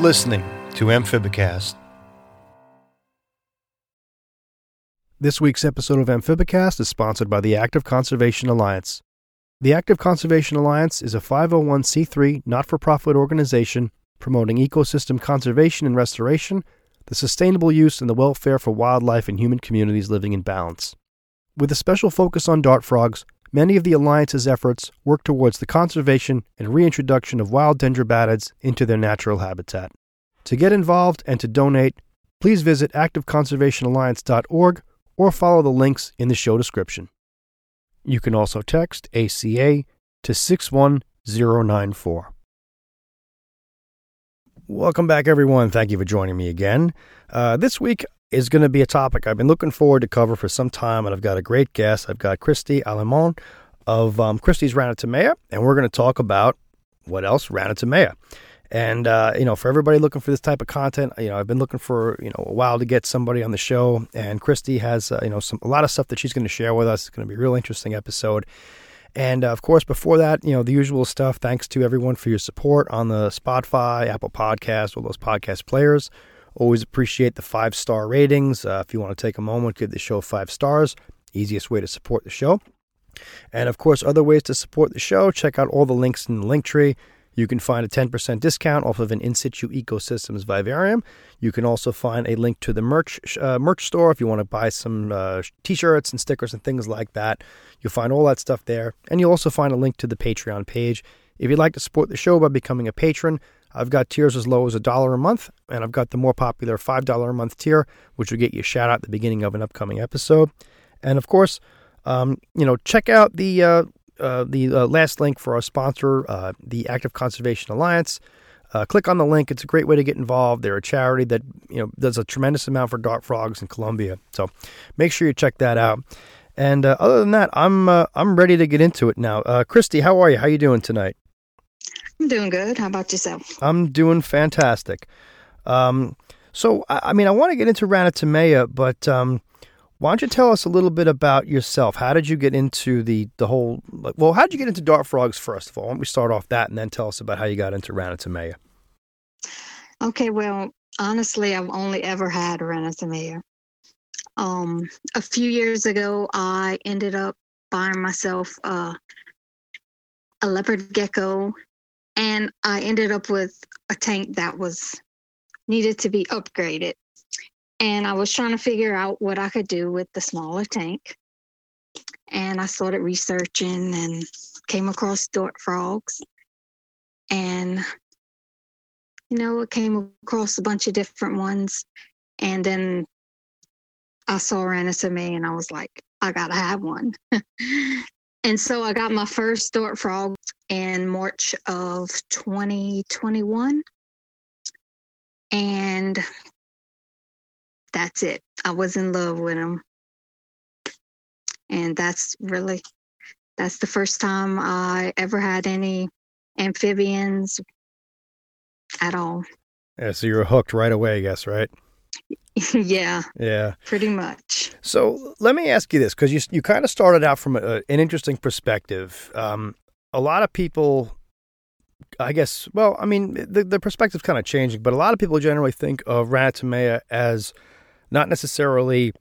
Listening to Amphibicast. This week's episode of Amphibicast is sponsored by the Active Conservation Alliance. The Active Conservation Alliance is a 501c3 not for profit organization promoting ecosystem conservation and restoration, the sustainable use and the welfare for wildlife and human communities living in balance. With a special focus on dart frogs, many of the Alliance's efforts work towards the conservation and reintroduction of wild dendrobatids into their natural habitat. To get involved and to donate, please visit activeconservationalliance.org or follow the links in the show description. You can also text ACA to 61094. Welcome back, everyone. Thank you for joining me again. Uh, this week is going to be a topic I've been looking forward to cover for some time, and I've got a great guest. I've got Christy Alemon of um, Christy's Ranitomeya, and we're going to talk about what else? Ranitomeya. And uh, you know, for everybody looking for this type of content, you know, I've been looking for you know a while to get somebody on the show, and Christy has uh, you know some a lot of stuff that she's going to share with us. It's going to be a real interesting episode. And uh, of course, before that, you know, the usual stuff. Thanks to everyone for your support on the Spotify, Apple Podcast, all those podcast players. Always appreciate the five star ratings. Uh, if you want to take a moment, give the show five stars. Easiest way to support the show. And of course, other ways to support the show, check out all the links in the link tree. You can find a 10% discount off of an In Situ Ecosystems vivarium. You can also find a link to the merch uh, merch store if you want to buy some uh, t-shirts and stickers and things like that. You'll find all that stuff there. And you'll also find a link to the Patreon page. If you'd like to support the show by becoming a patron, I've got tiers as low as a dollar a month, and I've got the more popular $5 a month tier, which will get you a shout out at the beginning of an upcoming episode. And of course, um, you know, check out the uh, uh, the uh, last link for our sponsor, uh, the Active Conservation Alliance. Uh, click on the link. It's a great way to get involved. They're a charity that you know does a tremendous amount for dart frogs in Colombia. So make sure you check that out. And uh, other than that, I'm I'm ready to get into it now. Christy, how are you? How you doing tonight? I'm doing good. How about yourself? I'm doing fantastic. Um, so, I, I, mean, I want to get into Ranitomeya, but um, why don't you tell us a little bit about yourself? How did you get into the the whole? Well, how did you get into dart frogs first of all? Why don't we start off that and then tell us about how you got into Ranitomeya? Okay, well, honestly, I've only ever had Ranitomeya. Um, a few years ago, I ended up buying myself uh, a leopard gecko and I ended up with a tank that was needed to be upgraded. And I was trying to figure out what I could do with the smaller tank. And I started researching and came across dart frogs. And, you know, I came across a bunch of different ones. And then I saw Ranitomeya and I was like, I gotta have one. And so I got my first dart frog in March of 2021. And that's it. I was in love with him. And that's really that's the first time I ever had any amphibians at all. Yeah, so you were hooked right away, I guess, right? yeah. Yeah. Pretty much. So let me ask you this because you, you kind of started out from a, an interesting perspective. Um, a lot of people, I guess, well, I mean, the, the perspective's kind of changing, but a lot of people generally think of Ranitomeya as not necessarily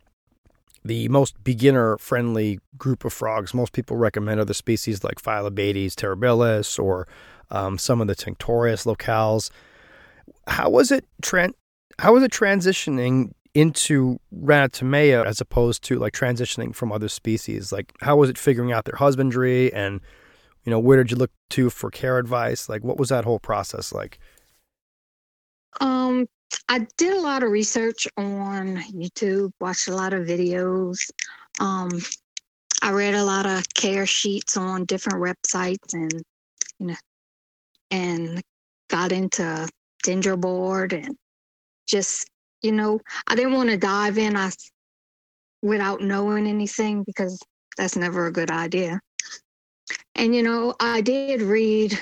the most beginner friendly group of frogs. Most people recommend other species like Phyllobates terribilis or um, some of the Tinctorius locales. How was it, Trent, how is it transitioning into Ranitomeya as opposed to like transitioning from other species? Like, how was it figuring out their husbandry and, you know, where did you look to for care advice? Like, what was that whole process like? Um, I did a lot of research on YouTube, watched a lot of videos. Um, I read a lot of care sheets on different websites and, you know, and got into Dendroboard and just, you know, I didn't want to dive in I, without knowing anything because that's never a good idea. And, you know, I did read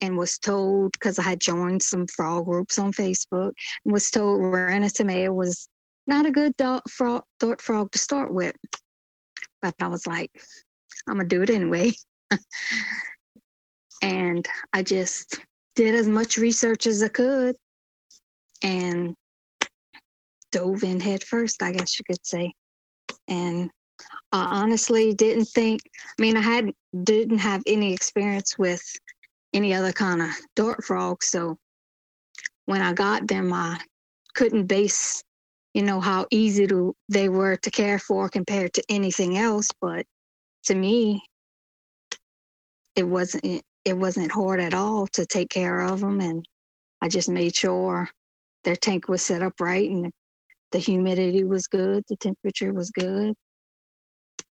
and was told because I had joined some frog groups on Facebook and was told Ranitomeya was not a good dart frog, dart frog to start with. But I was like, I'm gonna do it anyway. and I just did as much research as I could and dove in head first, I guess you could say. And I honestly didn't think, I mean, I had didn't have any experience with any other kind of dart frog. So when I got them, I couldn't base, you know, how easy to, they were to care for compared to anything else. But to me, it wasn't it wasn't hard at all to take care of them, and I just made sure their tank was set up right and the humidity was good, the temperature was good,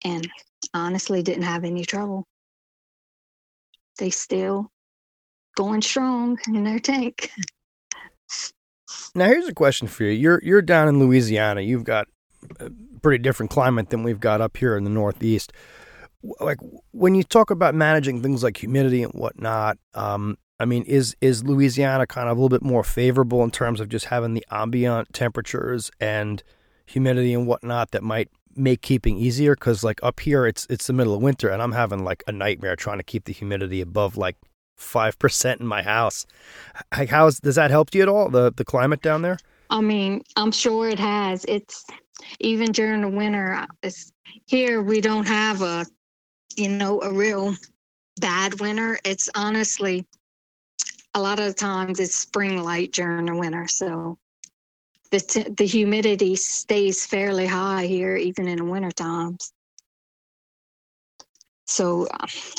and honestly didn't have any trouble. They still going strong in their tank. Now here's a question for you. You're you're down in Louisiana. You've got a pretty different climate than we've got up here in the Northeast. Like when you talk about managing things like humidity and whatnot, um, I mean, is is Louisiana kind of a little bit more favorable in terms of just having the ambient temperatures and humidity and whatnot that might make keeping easier? Because like up here, it's it's the middle of winter, and I'm having like a nightmare trying to keep the humidity above like five percent in my house. How does that help you at all? The the climate down there? I mean, I'm sure it has. It's even during the winter. Uh, it's here we don't have a, you know, a real bad winter. It's honestly a lot of times it's spring light during the winter, so the t- the humidity stays fairly high here even in the winter times. So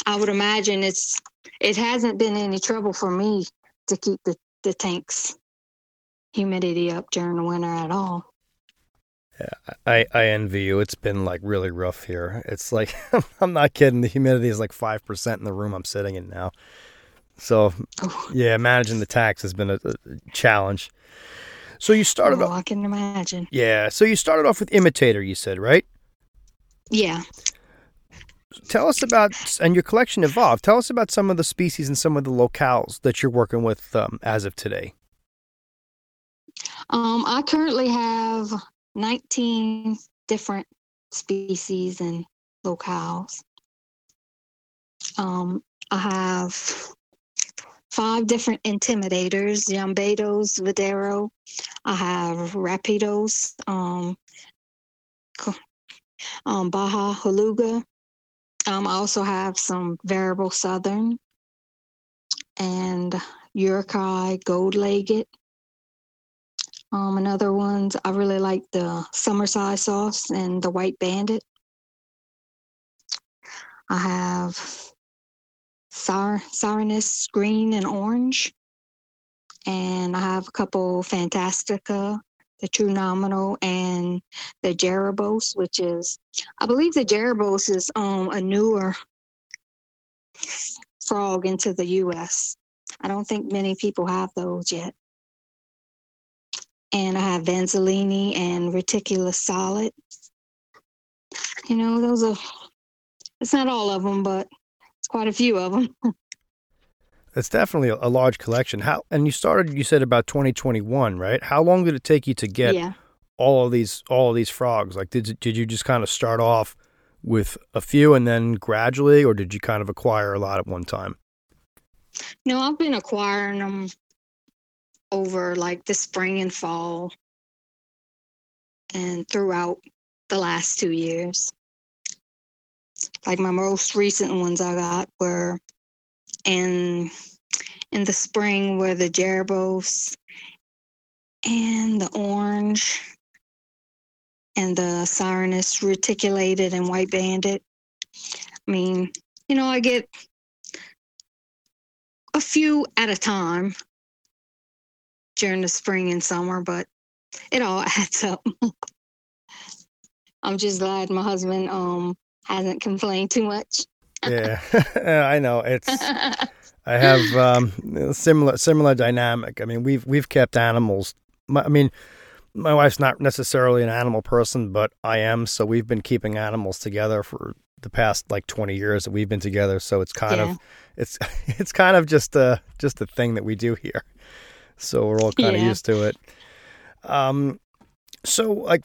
I would imagine it's it hasn't been any trouble for me to keep the, the tanks humidity up during the winter at all. Yeah, I, I envy you. It's been like really rough here. It's like I'm not kidding. The humidity is like five percent in the room I'm sitting in now. So oh. yeah, managing the tax has been a, a challenge. So you started. Oh, off, I can imagine. Yeah. So you started off with imitator. You said right. Yeah tell us about and your collection evolved. Tell us about some of the species and some of the locales that you're working with um, as of today. Um, I currently have 19 different species and locales. Um, I have five different intimidators: Yumbatos, Varadero. I have Rapidos, um, um, Baja Huallaga, um, I also have some variable southern and Urukai gold legged. Um, another ones I really like the summersi sauce and the white bandit. I have Sar- Sirenus green and orange. And I have a couple Fantastica the True Nominal, and the Jeberos, which is, I believe the Jeberos is um, a newer frog into the U.S. I don't think many people have those yet. And I have Vanzolini and Reticulus solid. You know, those are, it's not all of them, but quite a few of them. It's definitely a, large collection. How and you started you said about 2021, right? How long did it take you to get yeah. all of these all of these frogs? Like did did you just kind of start off with a few and then gradually or did you kind of acquire a lot at one time? No, I've been acquiring them over like the spring and fall and throughout the last 2 years. Like my most recent ones I got were in in the spring were the Jeberos and the orange and the Sirenus reticulated and white banded. I mean, you know, I get a few at a time during the spring and summer, but it all adds up. I'm just glad my husband um hasn't complained too much yeah, I know. It's I have um, similar similar dynamic. I mean, we've we've kept animals. My, I mean, my wife's not necessarily an animal person, but I am. So we've been keeping animals together for the past like 20 years that we've been together. So it's kind yeah. of it's it's kind of just a just a thing that we do here. So we're all kind yeah. of used to it. Um, so, like,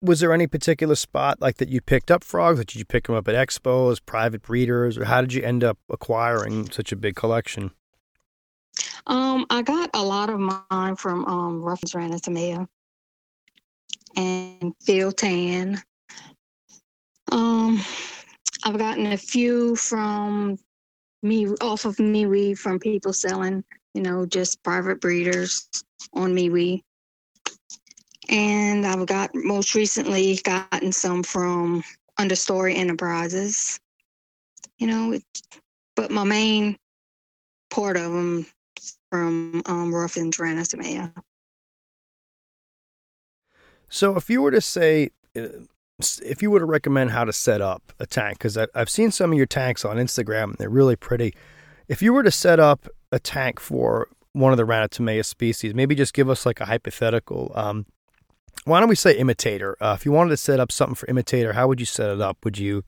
was there any particular spot like that you picked up frogs? Did you pick them up at expos, private breeders, or how did you end up acquiring such a big collection? Um, I got a lot of mine from um Ruffins Ranitomeya and Phil Tan. Um, I've gotten a few from me off of MeWe from people selling, you know, just private breeders on MeWe. And I've got most recently gotten some from Understory Enterprises. You know, but my main part of them from um, Ruffins Ranitomeya. So, if you were to say, uh, if you were to recommend how to set up a tank, because I've seen some of your tanks on Instagram, and they're really pretty. If you were to set up a tank for one of the Ranitomeya species, maybe just give us like a hypothetical. Um, why don't we say imitator? Uh, if you wanted to set up something for imitator, how would you set it up? Would you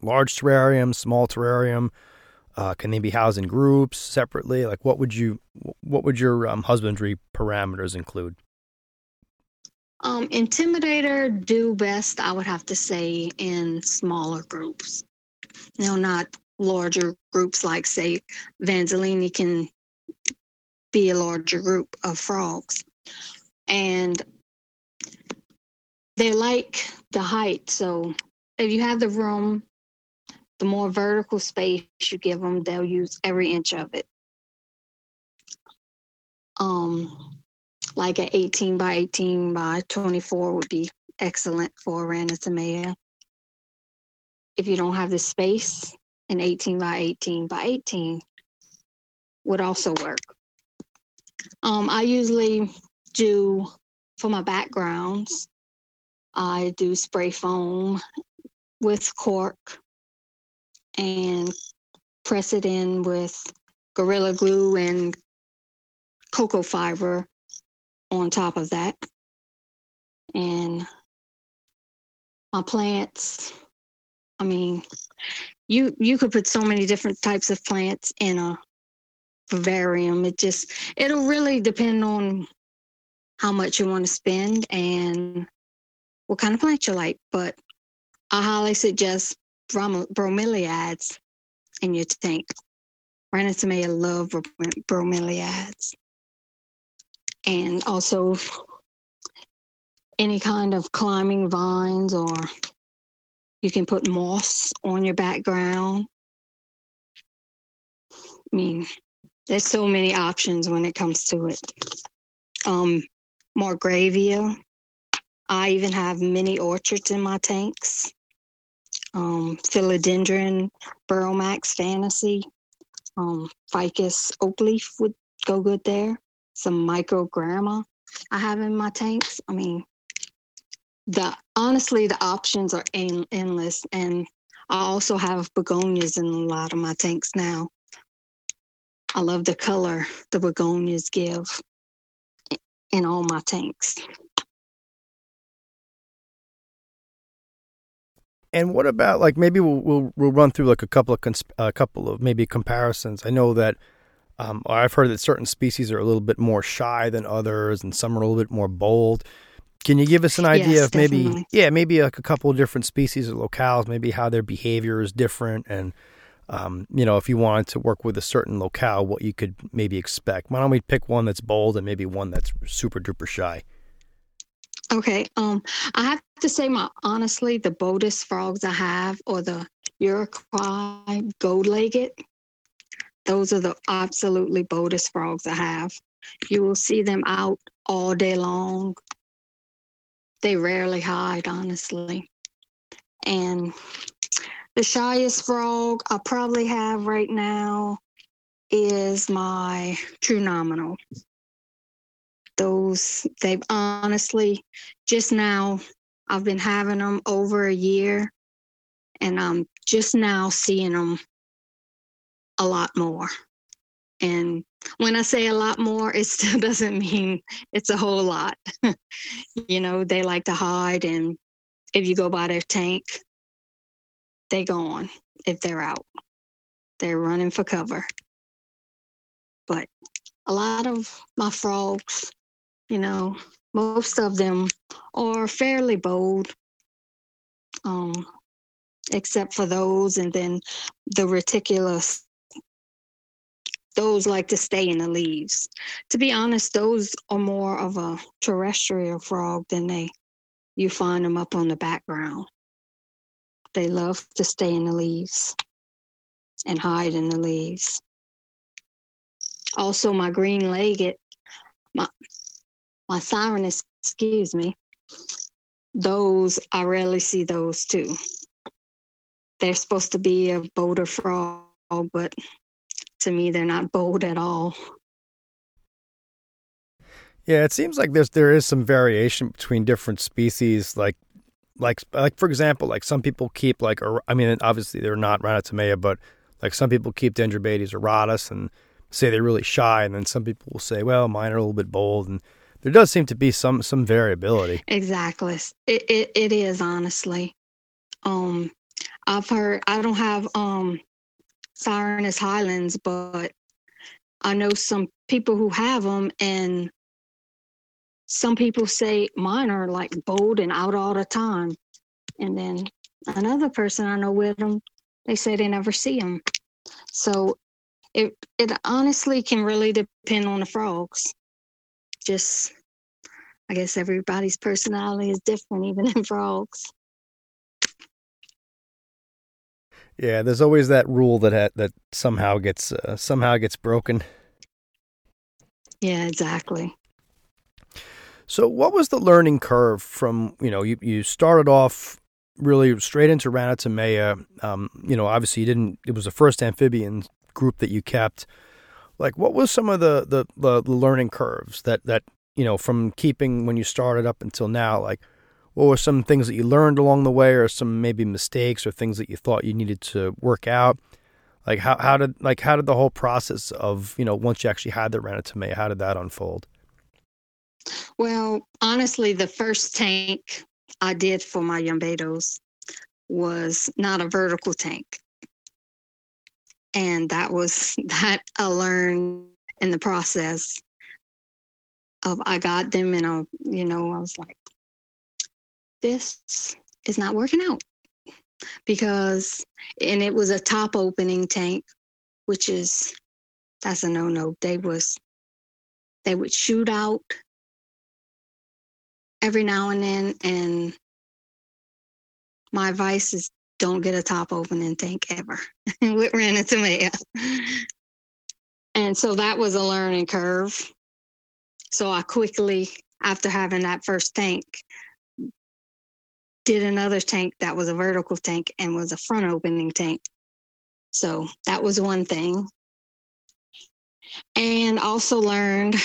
large terrarium, small terrarium? Uh, can they be housed in groups separately? Like, what would you, what would your um, husbandry parameters include? Um, Intimidator do best, I would have to say, in smaller groups. You know, not larger groups like, say, Vanzolini can be a larger group of frogs. And they like the height. So if you have the room, the more vertical space you give them, they'll use every inch of it. Um, like an 18 by 18 by 24 would be excellent for a Ranitomeya. If you don't have the space, an 18 by 18 by 18 would also work. Um, I usually do for my backgrounds, I do spray foam with cork and press it in with Gorilla Glue and cocoa fiber on top of that. And my plants, I mean, you you could put so many different types of plants in a vivarium. It just it'll really depend on how much you want to spend and what kind of plant you like. But I highly suggest brom- bromeliads in your tank. Ranitomeya love bromeliads and also any kind of climbing vines or you can put moss on your background. I mean, there's so many options when it comes to it. Um, Marcgravia. I even have mini orchards in my tanks. Um, philodendron, Burromax Fantasy, um, Ficus oak leaf would go good there some microgramma I have in my tanks. I mean, the honestly the options are en- endless, and I also have begonias in a lot of my tanks now. I love the color the begonias give in all my tanks. And what about like maybe we'll we'll, we'll run through like a couple of cons- a couple of maybe comparisons. I know that um, I've heard that certain species are a little bit more shy than others, and some are a little bit more bold. Can you give us an idea yes, of maybe, definitely. yeah, maybe like a couple of different species or locales, maybe how their behavior is different, and um, you know, if you wanted to work with a certain locale, what you could maybe expect. Why don't we pick one that's bold and maybe one that's super duper shy? Okay. Um, I have to say, my honestly, the boldest frogs I have, or the Uruguay gold-legged, those are the absolutely boldest frogs I have. You will see them out all day long. They rarely hide, honestly. And the shyest frog I probably have right now is my true nominal. Those, they've honestly just now, I've been having them over a year and I'm just now seeing them a lot more. And when I say a lot more, it still doesn't mean it's a whole lot. you know, they like to hide, and if you go by their tank, they gone if they're out. They're running for cover. But a lot of my frogs, you know, most of them are fairly bold. Um, except for those, and then the reticulous. those like to stay in the leaves. To be honest, those are more of a terrestrial frog than they you find them up on the background. They love to stay in the leaves and hide in the leaves. Also, my green legged, my my sirenus, excuse me, those I rarely see those too. They're supposed to be a bolder frog, but to me they're not bold at all. Yeah, it seems like there's there is some variation between different species. Like, like, like for example, like some people keep like, I mean, obviously they're not Ranitomeya, but like some people keep Dendrobates auratus and say they're really shy, and then some people will say, well, mine are a little bit bold, and there does seem to be some some variability. Exactly, it it, it is honestly. Um, I've heard I don't have um Sirenus Highlands, but I know some people who have them, and some people say mine are like bold and out all the time. And then another person I know with them, they say they never see them. So it it honestly can really depend on the frogs. Just I guess everybody's personality is different, even in frogs. Yeah, there's always that rule that ha- that somehow gets uh, somehow gets broken. Yeah, exactly. So, what was the learning curve from you know you you started off really straight into Ranitomeya? Um, you know, obviously you didn't. It was the first amphibian group that you kept. Like, what was some of the the, the, learning curves that that you know from keeping when you started up until now? Like, what were some things that you learned along the way, or some maybe mistakes, or things that you thought you needed to work out? Like, how how did like how did the whole process of you know once you actually had the Ranitomeya, how did that unfold? Well, honestly, the first tank I did for my Yumbatos was not a vertical tank. And that was that I learned in the process of I got them and I, you know, I was like, this is not working out because and it was a top opening tank, which is that's a no no. They was they would shoot out every now and then. And my advice is don't get a top opening tank ever we ran with Ranitomeya. And so that was a learning curve. So I quickly, after having that first tank, did another tank that was a vertical tank and was a front opening tank. So that was one thing. And also learned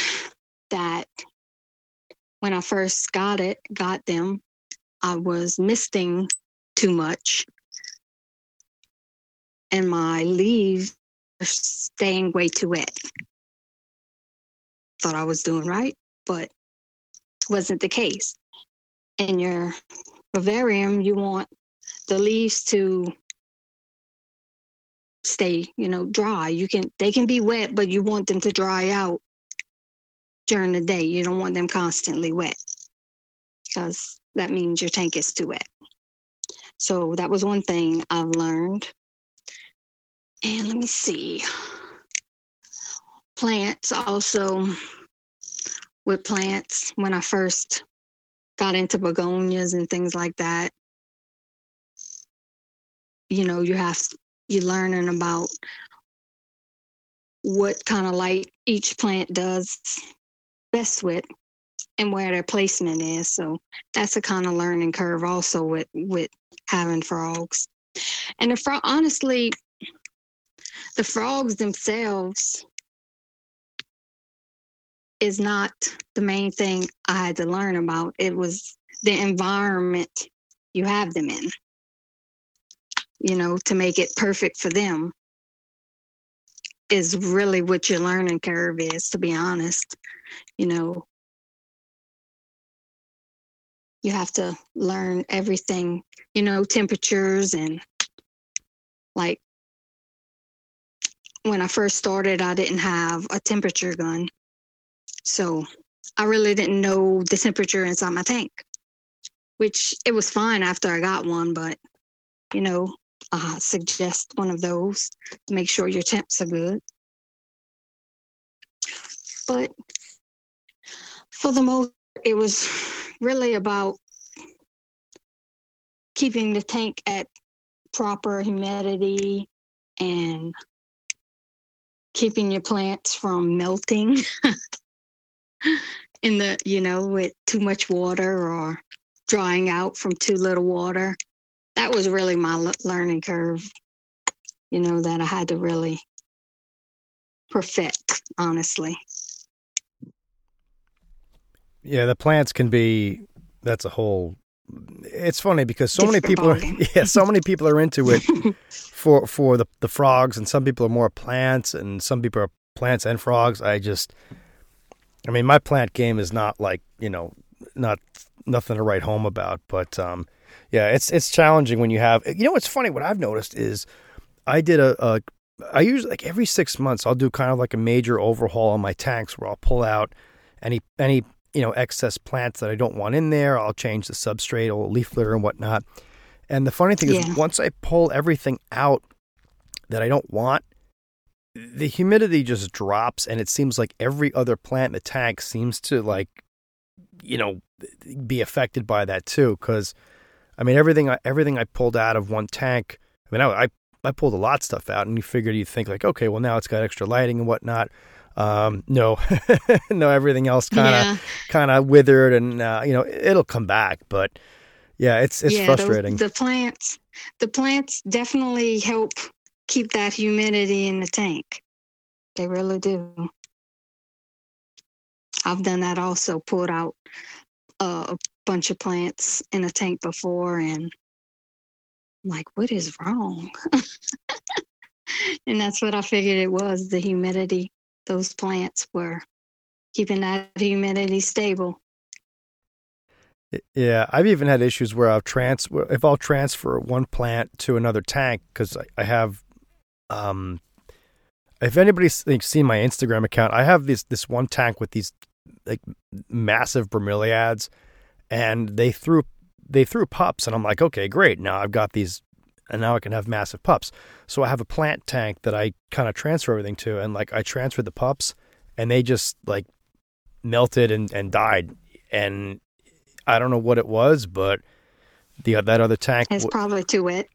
that when I first got it, got them, I was misting too much. And my leaves were staying way too wet. Thought I was doing right, but wasn't the case. In your vivarium, you want the leaves to stay, you know, dry. You can they can be wet, but you want them to dry out during the day. You don't want them constantly wet because that means your tank is too wet. So that was one thing I've learned. And let me see. Plants also with plants when I first got into begonias and things like that. You know, you have you're learning about what kind of light each plant does best with and where their placement is. So that's a kind of learning curve also with with having frogs. And the frog honestly, the frogs themselves is not the main thing I had to learn about. It was the environment you have them in, you know, to make it perfect for them is really what your learning curve is, to be honest you know, you have to learn everything, you know, temperatures and like when I first started, I didn't have a temperature gun. So I really didn't know the temperature inside my tank, which it was fine after I got one, but you know, uh, suggest one of those to make sure your temps are good. But for the most, it was really about keeping the tank at proper humidity and keeping your plants from melting in the you know with too much water or drying out from too little water. That was really my learning curve you know that i had to really perfect honestly. Yeah the plants can be that's a whole it's funny because so many people are yeah so many people are into it for for the the frogs and some people are more plants and some people are plants and frogs. I just i mean my plant game is not like you know not nothing to write home about but um yeah it's it's challenging when you have you know what's funny what i've noticed is i did a, a i usually like every six months i'll do kind of like a major overhaul on my tanks where i'll pull out any any you know, excess plants that I don't want in there. I'll change the substrate or leaf litter and whatnot. And the funny thing yeah. is, once I pull everything out that I don't want, the humidity just drops, and it seems like every other plant in the tank seems to like, you know, be affected by that too. Because, I mean, everything I, everything I pulled out of one tank. I mean, I, I I pulled a lot of stuff out, and you figured you think like, okay, well now it's got extra lighting and whatnot. Um, no, no, everything else kind of yeah. kind of withered, and uh, you know it'll come back. But yeah, it's it's yeah, frustrating. The, the plants, the plants definitely help keep that humidity in the tank. They really do. I've done that also. Pulled out uh, a bunch of plants in a tank before, and I'm like, what is wrong? and that's what I figured it was the humidity those plants were keeping that humidity stable. Yeah, I've even had issues where I've trans if I'll transfer one plant to another tank because I have, um, if anybody's seen my Instagram account, I have this this one tank with these like massive bromeliads, and they threw they threw pups, and I'm like, okay, great, now I've got these and now I can have massive pups. So I have a plant tank that I kind of transfer everything to, and like I transferred the pups, and they just like melted and, and died. And I don't know what it was, but the that other tank is probably too wet.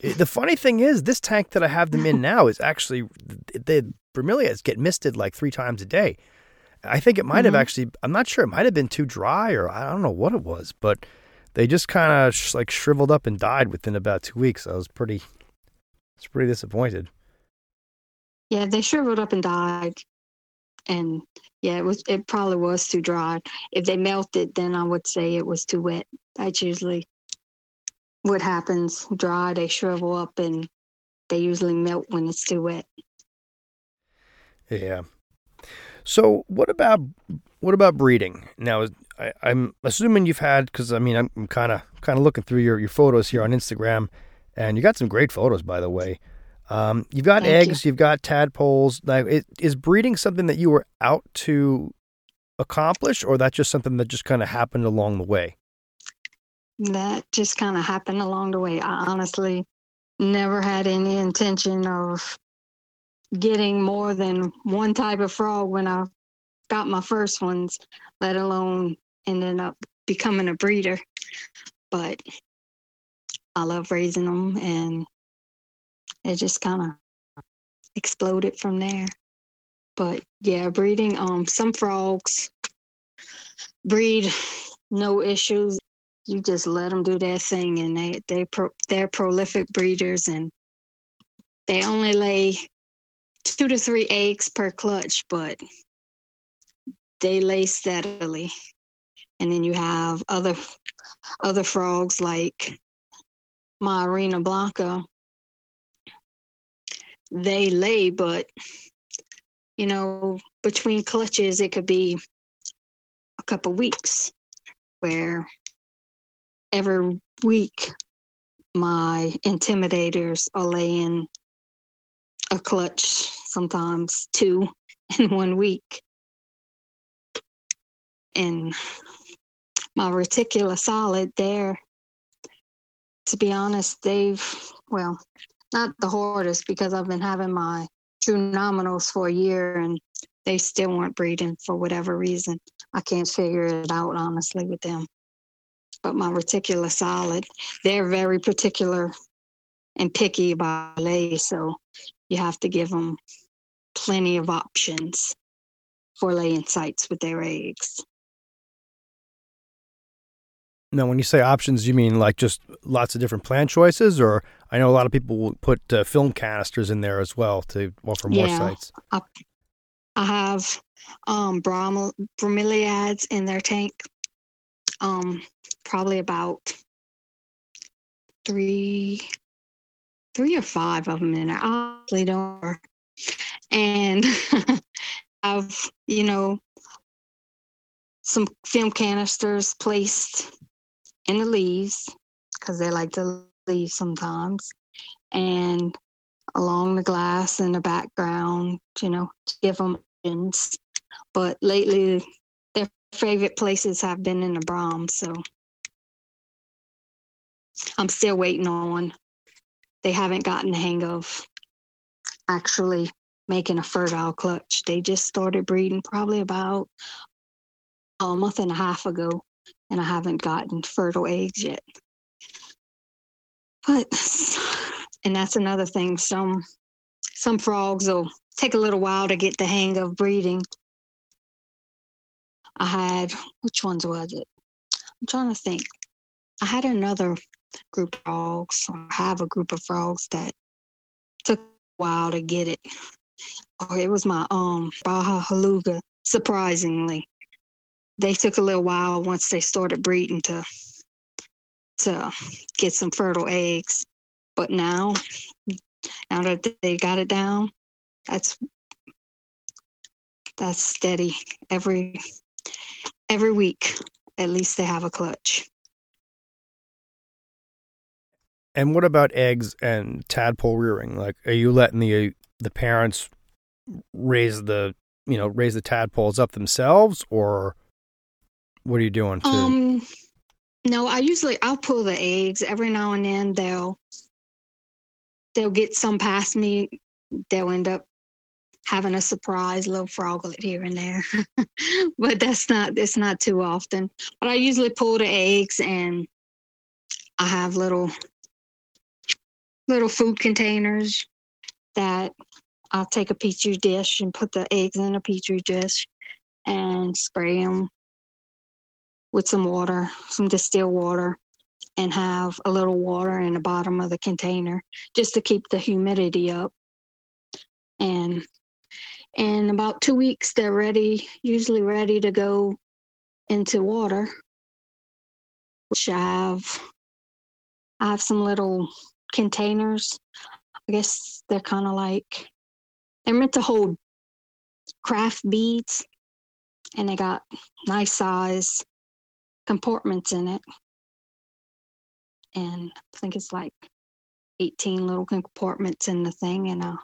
The funny thing is, this tank that I have them in now is actually the bromeliads get misted like three times a day. I think it might mm-hmm. have actually. I'm not sure. It might have been too dry, or I don't know what it was, but they just kind of sh- like shriveled up and died within about two weeks. I was pretty, it's pretty disappointed. Yeah, they shriveled up and died, and yeah, it was it probably was too dry. If they melted, then I would say it was too wet. That's usually what happens. Dry, they shrivel up, and they usually melt when it's too wet. Yeah. So what about what about breeding? Now, I, am assuming you've had because I mean I'm kind of kind of looking through your, your photos here on Instagram, and you got some great photos by the way. Um, you've got Thank eggs, you. have got tadpoles. Now, it, is breeding something that you were out to accomplish, or that just something that just kind of happened along the way? That just kind of happened along the way. I honestly never had any intention of getting more than one type of frog when I got my first ones, let alone ended up becoming a breeder. But I love raising them and it just kind of exploded from there. But yeah, breeding, um, some frogs breed no issues. You just let them do their thing and they, they pro, they're prolific breeders and they only lay two to three eggs per clutch, but they lay steadily. And then you have other other frogs like Myarena blanca. They lay, but you know, between clutches it could be a couple weeks where every week my intimidators are laying a clutch, sometimes two in one week and my reticulosolid there to be honest they've well not the hardest because i've been having my true nominals for a year and they still weren't breeding for whatever reason. I can't figure it out honestly with them. But my reticula solid, they're very particular and picky about lay, so you have to give them plenty of options for laying sites with their eggs. Now, when you say options, you mean like just lots of different plant choices, or I know a lot of people will put uh, film canisters in there as well to offer more Yeah. sites. I, I have um, brom- bromeliads in their tank. Um, probably about three, three or five of them in there. I honestly don't. remember. And I've, you know, some film canisters placed in the leaves because they like to leave sometimes, and along the glass in the background, you know, to give them options. But lately, their favorite places have been in the Brahms, so I'm still waiting on. They haven't gotten the hang of actually making a fertile clutch. They just started breeding probably about a month and a half ago, and I haven't gotten fertile eggs yet. But and that's another thing. Some some frogs will take a little while to get the hang of breeding. I had which ones was it? I'm trying to think. I had another group of frogs, or have a group of frogs that took a while to get it. Or it was my um Baja Huallaga, surprisingly. They took a little while once they started breeding to to get some fertile eggs. But now now that they got it down, that's that's steady every every week. At least they have a clutch. And what about eggs and tadpole rearing? Like, are you letting the the parents raise the you know raise the tadpoles up themselves, or what are you doing to? Um, no, I usually I'll pull the eggs every now and then. They'll they'll get some past me. They'll end up having a surprise little froglet here and there, but that's not it's not too often. But I usually pull the eggs and I have little little food containers that I'll take a petri dish and put the eggs in a petri dish and spray them with some water, some distilled water, and have a little water in the bottom of the container just to keep the humidity up. And in about two weeks, they're ready, usually ready to go into water. Which I have, I have some little containers. I guess they're kind of like they're meant to hold craft beads, and they got nice size compartments in it. And I think it's like 18 little compartments in the thing, and I'll,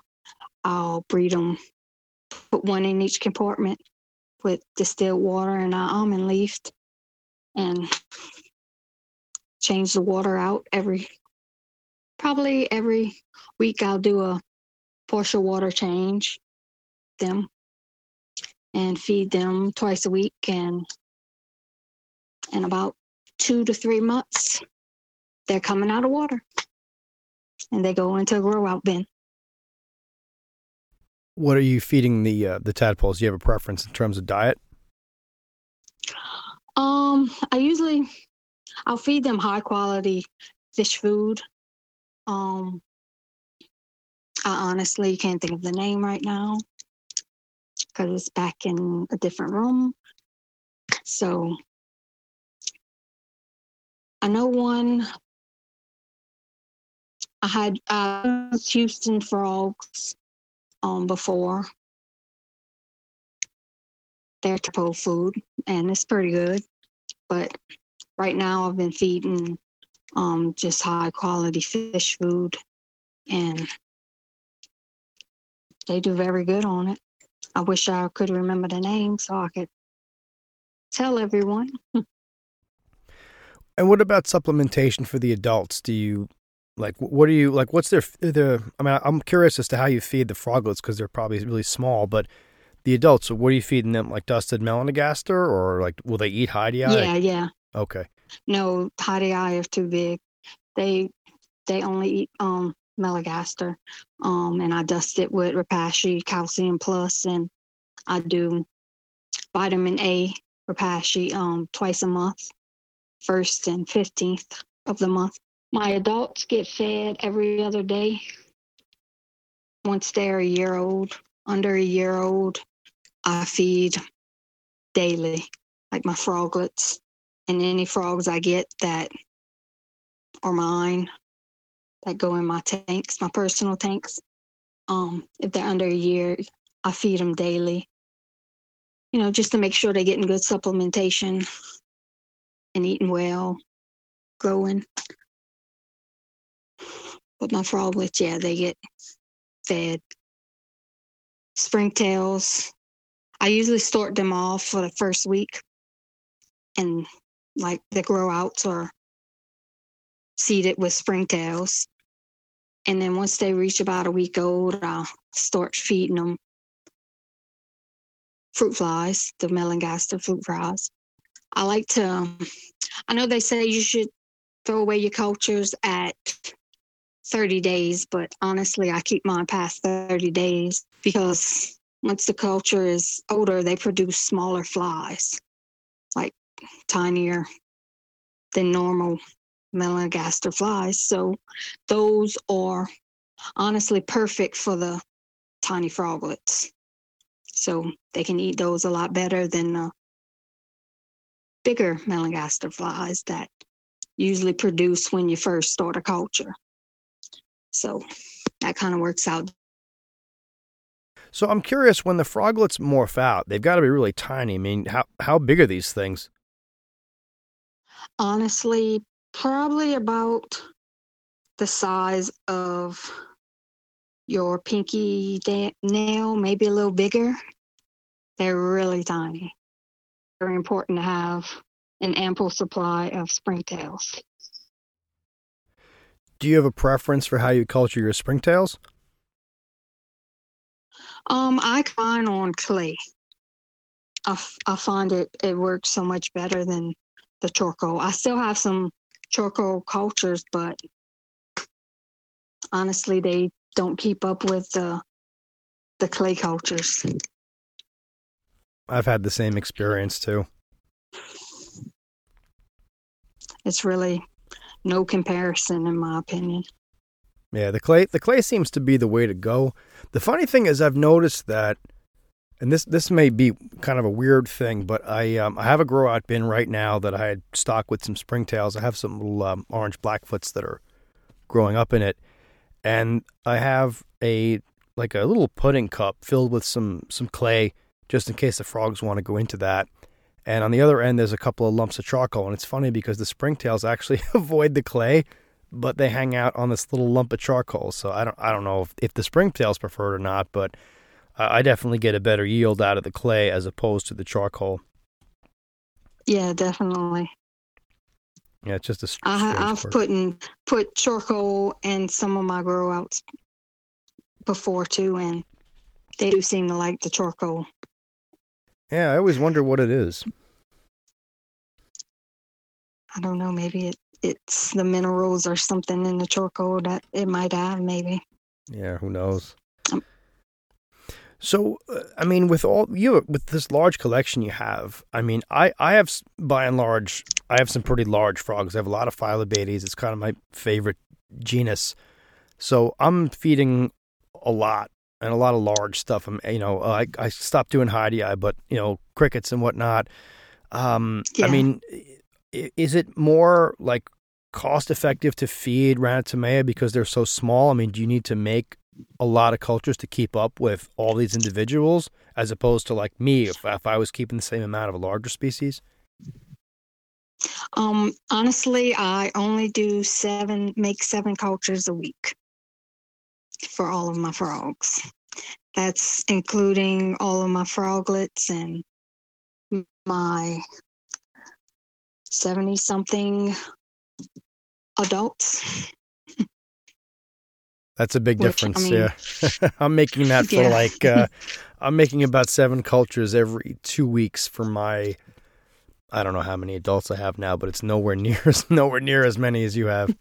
I'll breed them, put one in each compartment with distilled water and an almond leaf, and change the water out every, probably every week. I'll do a partial water change them and feed them twice a week and in about two to three months, they're coming out of water and they go into a grow out bin. what are you feeding the uh, the tadpoles? Do you have a preference in terms of diet? Um, I usually I'll feed them high quality fish food. Um, I honestly can't think of the name right now because it's back in a different room. So I know one. I had uh, Houston frogs um before. They're typical food and it's pretty good. But right now I've been feeding um just high quality fish food and they do very good on it. I wish I could remember the name so I could tell everyone. And what about supplementation for the adults? Do you like what do you like? What's their the? I mean, I'm curious as to how you feed the froglets because they're probably really small. But the adults. So what are you feeding them? Like dusted melanogaster, or like will they eat hydei Yeah, yeah. Okay. No, hydei is too big. They they only eat um melanogaster. Um, and I dust it with Repashy Calcium Plus, and I do vitamin A Repashy um twice a month, first and fifteenth of the month. My adults get fed every other day. Once they're a year old, under a year old, I feed daily, like my froglets and any frogs I get that are mine that go in my tanks, my personal tanks. Um, if they're under a year, I feed them daily. You know, just to make sure they're getting good supplementation and eating well, growing. But my froglets, yeah, they get fed. Springtails, I usually start them off for the first week and like the grow outs are seeded with springtails. And then once they reach about a week old, I'll start feeding them fruit flies, the melanogaster fruit flies. I like to, um, I know they say you should throw away your cultures at 30 days, but honestly, I keep mine past 30 days because once the culture is older, they produce smaller flies, like tinier than normal melanogaster flies. So those are honestly perfect for the tiny froglets. So they can eat those a lot better than the bigger melanogaster flies that usually produce when you first start a culture. So that kind of works out. So I'm curious when the froglets morph out, they've got to be really tiny. I mean, how how big are these things? Honestly, probably about the size of your pinky nail, maybe a little bigger. They're really tiny. Very important to have an ample supply of springtails. Do you have a preference for how you culture your springtails? Um, I find on clay. I, f- I find it it works so much better than the charcoal. I still have some charcoal cultures, but honestly, they don't keep up with the the clay cultures. I've had the same experience too. It's really no comparison, in my opinion. Yeah, the clay the clay seems to be the way to go. The funny thing is, I've noticed that, and this this may be kind of a weird thing, but I um, I have a grow out bin right now that I had stocked with some springtails. I have some little um, orange blackfoots that are growing up in it, and I have a like a little pudding cup filled with some some clay just in case the frogs want to go into that. And on the other end, there's a couple of lumps of charcoal. And it's funny because the springtails actually avoid the clay, but they hang out on this little lump of charcoal. So I don't, I don't know if, if the springtails prefer it or not, but I definitely get a better yield out of the clay as opposed to the charcoal. Yeah, definitely. Yeah, it's just a. I, have put in, put charcoal in some of my grow outs before too, and they do seem to like the charcoal. Yeah, I always wonder what it is. I don't know. Maybe it, it's the minerals or something in the charcoal that it might have. Maybe. Yeah, who knows? Um, so, uh, I mean, with all you with this large collection you have, I mean, I I have by and large, I have some pretty large frogs. I have a lot of Phyllobates. It's kind of my favorite genus. So I'm feeding a lot and a lot of large stuff. I'm, you know, uh, I, I stopped doing Hydei, but you know, crickets and whatnot. Um, yeah. I mean, is it more like cost effective to feed Ranitomeya because they're so small? I mean, do you need to make a lot of cultures to keep up with all these individuals, as opposed to like me, if if I was keeping the same amount of a larger species? Um, honestly, I only do seven, make seven cultures a week for all of my frogs. That's including all of my froglets and my 70 something adults. That's a big Which, difference. I mean, yeah. I'm making that for yeah. like, uh, I'm making about seven cultures every two weeks for my. I don't know how many adults I have now, but it's nowhere near as nowhere near as many as you have.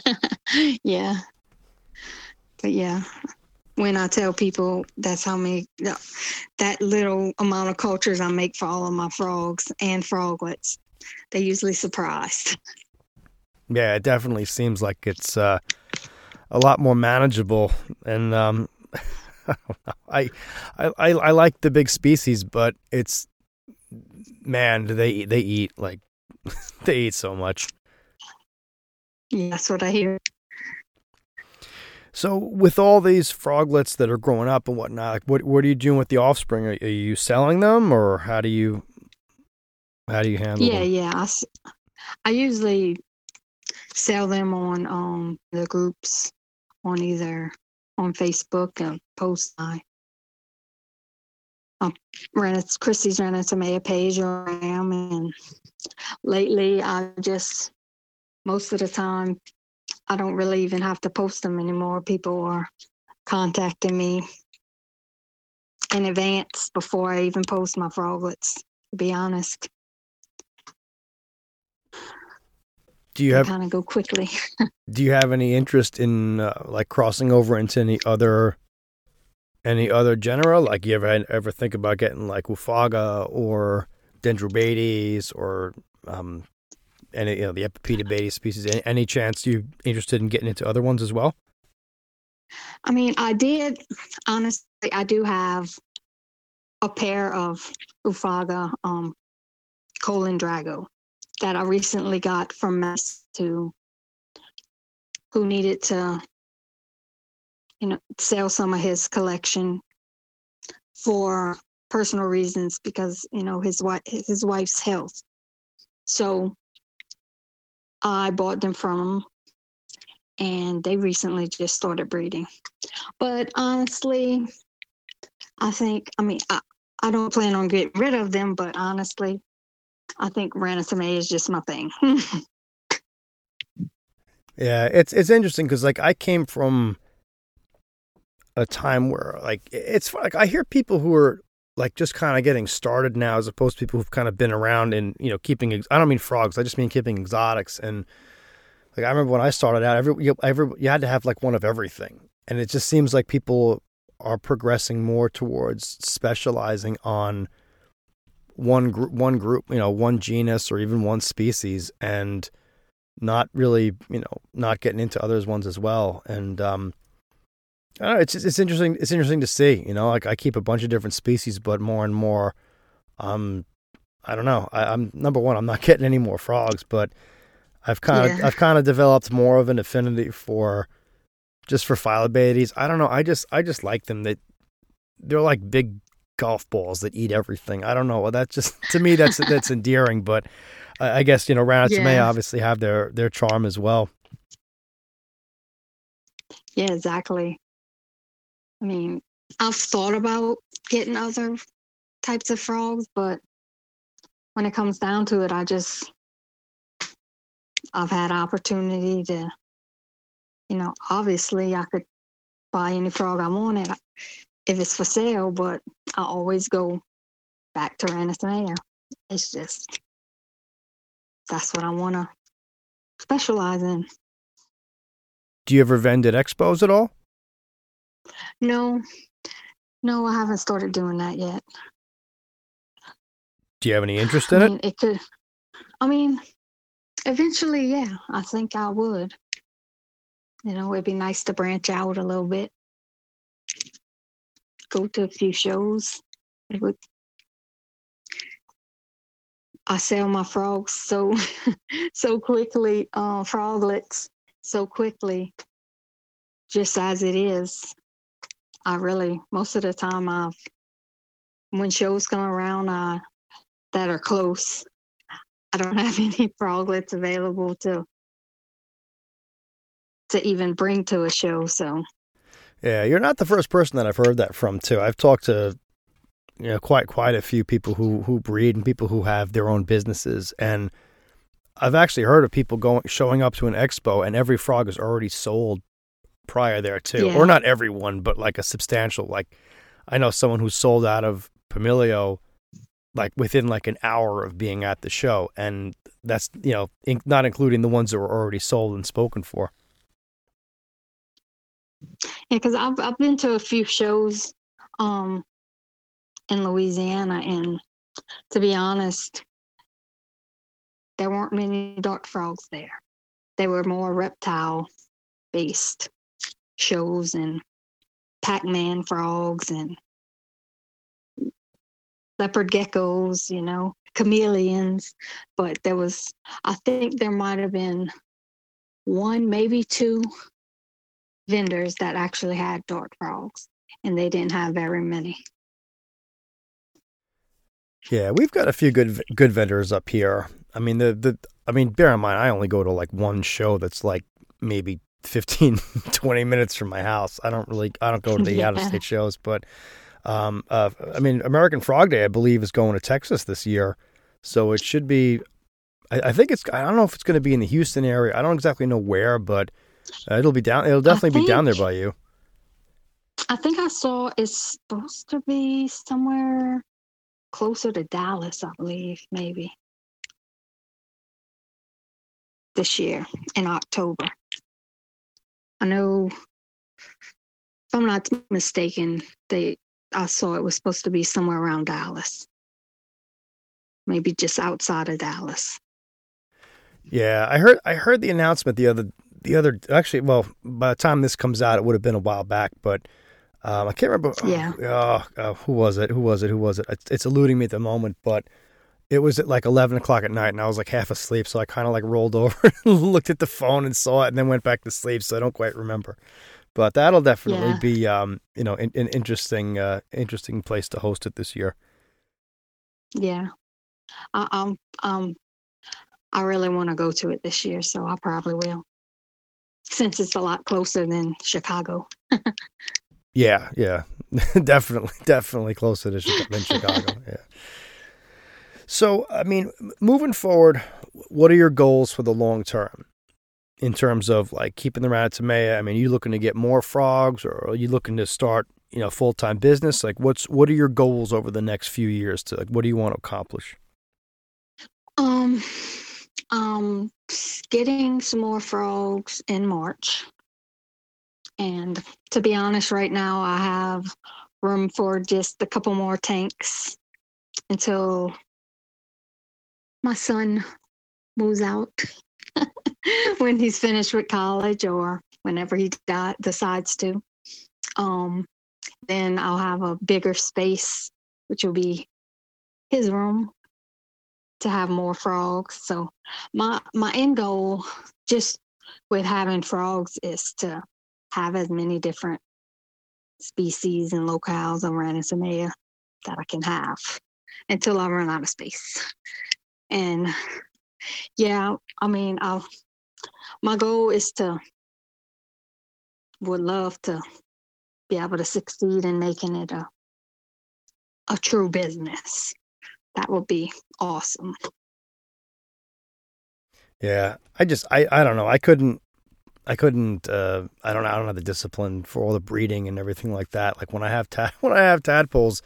yeah, but yeah, when I tell people that's how many that little amount of cultures I make for all of my frogs and froglets, they're usually surprised. Yeah, it definitely seems like it's uh, a lot more manageable, and um, I, I, I, I like the big species, but it's man, they they eat like they eat so much. Yeah, that's what I hear. So, with all these froglets that are growing up and whatnot, like what what are you doing with the offspring? Are, are you selling them, or how do you how do you handle yeah, them? Yeah, I, I usually sell them on um the groups on either on Facebook and post my um, ran Christy's Ranitomeya page or I am and lately I just most of the time I don't really even have to post them anymore. People are contacting me in advance before I even post my froglets, to be honest. Do you have kind of go quickly? do you have any interest in uh, like crossing over into any other any other genera? Like you ever ever think about getting like Oophaga or Dendrobates or um, any you know the Epipetabates species? Any, chance you interested in getting into other ones as well? I mean, I did honestly. I do have a pair of Oophaga um, colon drago that I recently got from Mass to who needed to you know sell some of his collection for personal reasons because you know his wife his wife's health so i bought them from and they recently just started breeding. But honestly i think i mean i, I don't plan on getting rid of them but honestly i think ranitomeya is just my thing. Yeah it's it's interesting because like i came from a time where like it's like I hear people who are like just kind of getting started now as opposed to people who've kind of been around and you know keeping I don't mean frogs I just mean keeping exotics. And like I remember when I started out every you, every you had to have like one of everything. And it just seems like people are progressing more towards specializing on one group one group you know one genus or even one species and not really you know not getting into others ones as well. And um know, it's it's interesting. It's interesting to see. You know, like I keep a bunch of different species, but more and more, um, I don't know. I, am number one. I'm not getting any more frogs, but I've kind of yeah. I've kind of developed more of an affinity for just for phyllobates. I don't know. I just I just like them. That they're like big golf balls that eat everything. I don't know. Well, that's just to me that's that's endearing. But I, I guess you know, Ranitomeya yeah. obviously have their their charm as well. Yeah, exactly. I mean, I've thought about getting other types of frogs, but when it comes down to it, I just I've had opportunity to, you know, obviously I could buy any frog I wanted if it's for sale, but I always go back to Ranitomeya. It's just that's what I want to specialize in. Do you ever vend at expos at all? No, no, I haven't started doing that yet. Do you have any interest in I it? It could. I mean, eventually, yeah, I think I would. You know, it'd be nice to branch out a little bit, go to a few shows. It would. I sell my frogs so so quickly, uh, froglets so quickly, just as it is. I really most of the time I've when shows come around uh, that are close, I don't have any froglets available to to even bring to a show. So yeah, you're not the first person that I've heard that from too. I've talked to you know quite quite a few people who who breed and people who have their own businesses and I've actually heard of people going showing up to an expo and every frog is already sold prior there too, yeah. or not everyone, but like a substantial like I know someone who sold out of pumilio like within like an hour of being at the show, and that's you know in, not including the ones that were already sold and spoken for. Yeah, because I've I've been to a few shows um in Louisiana, and to be honest, there weren't many dark frogs there. They were more reptile based shows and Pac-Man frogs and leopard geckos, you know, chameleons. But there was, I think there might have been one, maybe two vendors that actually had dart frogs, and they didn't have very many. Yeah, we've got a few good good vendors up here. I mean, the the I mean, bear in mind, I only go to like one show that's like maybe 15, 20 minutes from my house. I don't really, I don't go to the yeah. out of state shows, but um, uh, I mean, American Frog Day, I believe, is going to Texas this year, so it should be. I, I think it's. I don't know if it's going to be in the Houston area. I don't exactly know where, but uh, it'll be down. It'll definitely think, be down there by you. I think I saw it's supposed to be somewhere closer to Dallas. I believe maybe this year in October. I know, if I'm not mistaken, they I saw it was supposed to be somewhere around Dallas, maybe just outside of Dallas. Yeah, I heard I heard the announcement the other the other actually well by the time this comes out it would have been a while back but um, I can't remember yeah. oh, oh, who was it? Who was it? Who was it? It's, it's eluding me at the moment but it was at like 11 o'clock at night and I was like half asleep so I kind of like rolled over looked at the phone and saw it and then went back to sleep so I don't quite remember but that'll definitely yeah. be, um, you know, an, an interesting, uh, interesting place to host it this year. Yeah, I, um, um, I really want to go to it this year, so I probably will, since it's a lot closer than Chicago. yeah, yeah, definitely, definitely closer to than Chicago. Yeah. So, I mean, moving forward, what are your goals for the long term? in terms of like keeping Ranitomeya? I mean, are you looking to get more frogs or are you looking to start, you know, full time business? Like what's what are your goals over the next few years to like what do you want to accomplish? Um um getting some more frogs in March. And to be honest, right now I have room for just a couple more tanks until my son moves out when he's finished with college or whenever he di- decides to. Um, then I'll have a bigger space, which will be his room to have more frogs. So my my end goal just with having frogs is to have as many different species and locales of Ranitomeya that I can have until I run out of space. And yeah, I mean, I'll my goal is to would love to be able to succeed in making it a a true business. That would be awesome. Yeah, I just I I don't know. I couldn't I couldn't uh I don't know, I don't have the discipline for all the breeding and everything like that. Like when I have ta- when I have tadpoles,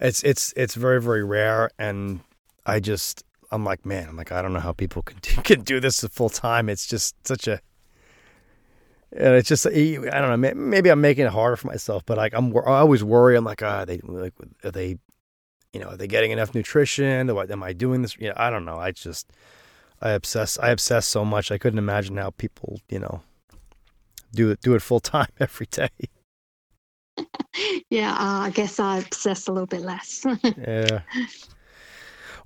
it's it's it's very very rare and I just I'm like, man, I'm like, I don't know how people can do, can do this full time. It's just such a, and it's just, I don't know, maybe I'm making it harder for myself, but like, I'm, I always worry. I'm like, ah, are they, like, are they, you know, are they getting enough nutrition? Am I doing this? You know, I don't know. I just, I obsess, I obsess so much. I couldn't imagine how people, you know, do it, do it full time every day. yeah, uh, I guess I obsess a little bit less. yeah.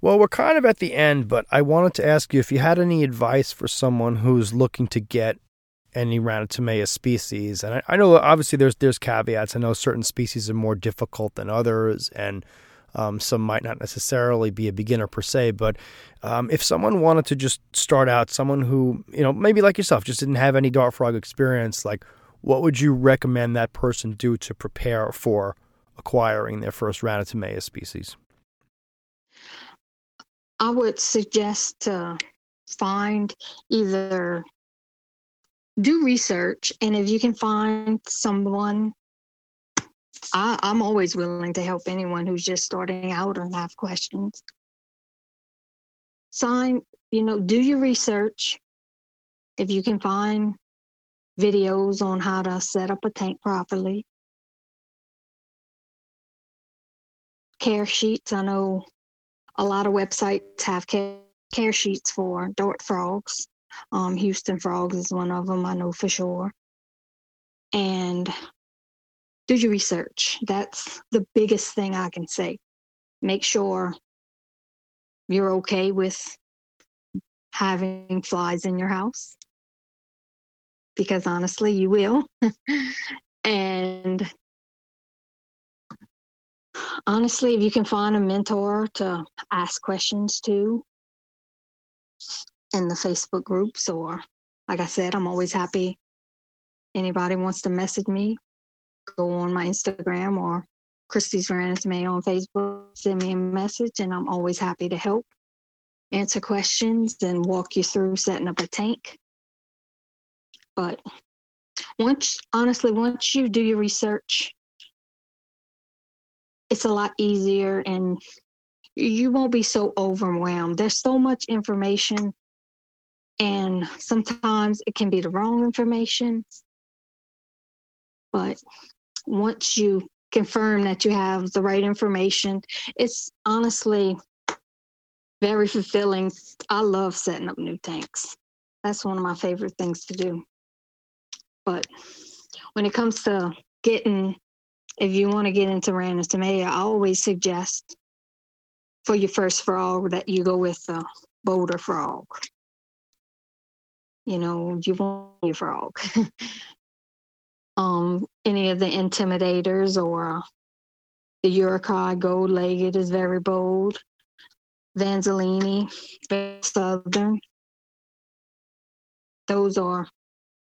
Well, we're kind of at the end, but I wanted to ask you if you had any advice for someone who's looking to get any Ranitomeya species. And I, I, know obviously there's there's caveats. I know certain species are more difficult than others, and um, some might not necessarily be a beginner per se. But um, if someone wanted to just start out, someone who you know maybe like yourself just didn't have any dart frog experience, like what would you recommend that person do to prepare for acquiring their first Ranitomeya species? I would suggest to find either do research and if you can find someone I, I'm always willing to help anyone who's just starting out or have questions. Sign, you know, do your research. If you can find videos on how to set up a tank properly. Care sheets. I know a lot of websites have care, care sheets for dart frogs. Um, Houston Frogs is one of them, I know for sure. And do your research. That's the biggest thing I can say. Make sure you're okay with having flies in your house because honestly, you will. and honestly, if you can find a mentor to ask questions to in the Facebook groups, or like I said, I'm always happy. Anybody wants to message me, go on my Instagram or Christy's May on Facebook, send me a message, and I'm always happy to help answer questions and walk you through setting up a tank. But once, honestly, once you do your research, it's a lot easier and you won't be so overwhelmed. There's so much information, and sometimes it can be the wrong information. But once you confirm that you have the right information, it's honestly very fulfilling. I love setting up new tanks. That's one of my favorite things to do. But when it comes to getting, if you want to get into Ranitomeya, I always suggest for your first frog that you go with a boulder frog. You know, you want your frog. um, any of the intimidators or the Uricai gold legged is very bold. Vanzolini, Southern. Those are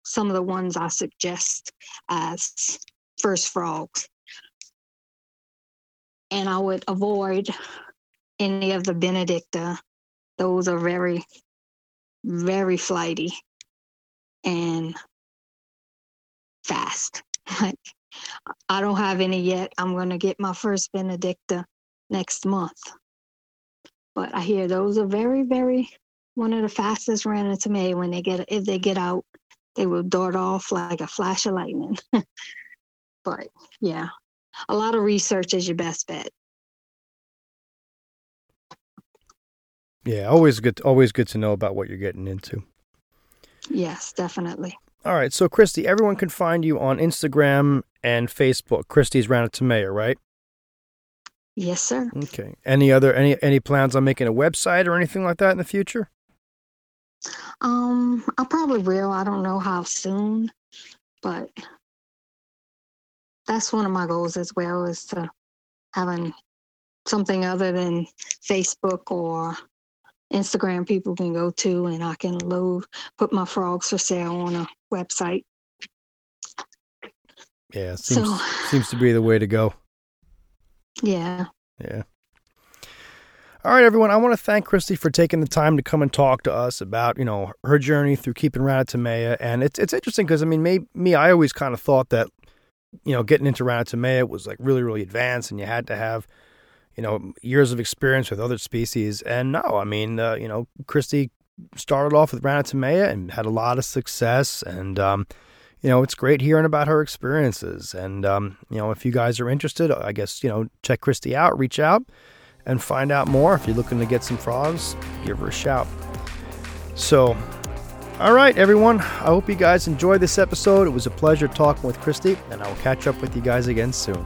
some of the ones I suggest as first frogs. And I would avoid any of the Benedicta. Those are very, very flighty and fast. Like I don't have any yet. I'm gonna get my first Benedicta next month. But I hear those are very, very one of the fastest Ranitomeya when they get if they get out they will dart off like a flash of lightning. but yeah, a lot of research is your best bet. Yeah, always good. Always good to know about what you're getting into. Yes, definitely. All right, so Christy, everyone can find you on Instagram and Facebook. Christy's Ranitomeya, right? Yes, sir. Okay. Any other any any plans on making a website or anything like that in the future? Um, I probably will. I don't know how soon, but that's one of my goals as well is to having something other than Facebook or Instagram people can go to and I can load put my frogs for sale on a website. Yeah, seems so, seems to be the way to go. Yeah. Yeah. All right, everyone. I want to thank Christy for taking the time to come and talk to us about, you know, her journey through keeping Ranitomeya. And it's it's interesting because I mean, me, me, I always kind of thought that, you know, getting into Ranitomeya was like really, really advanced, and you had to have, you know, years of experience with other species. And no, I mean, uh, you know, Christy started off with Ranitomeya and had a lot of success. And um, you know, it's great hearing about her experiences. And um, you know, if you guys are interested, I guess you know, check Christy out, reach out and find out more. If you're looking to get some frogs, give her a shout. So, all right, everyone. I hope you guys enjoyed this episode. It was a pleasure talking with Christy, and I will catch up with you guys again soon.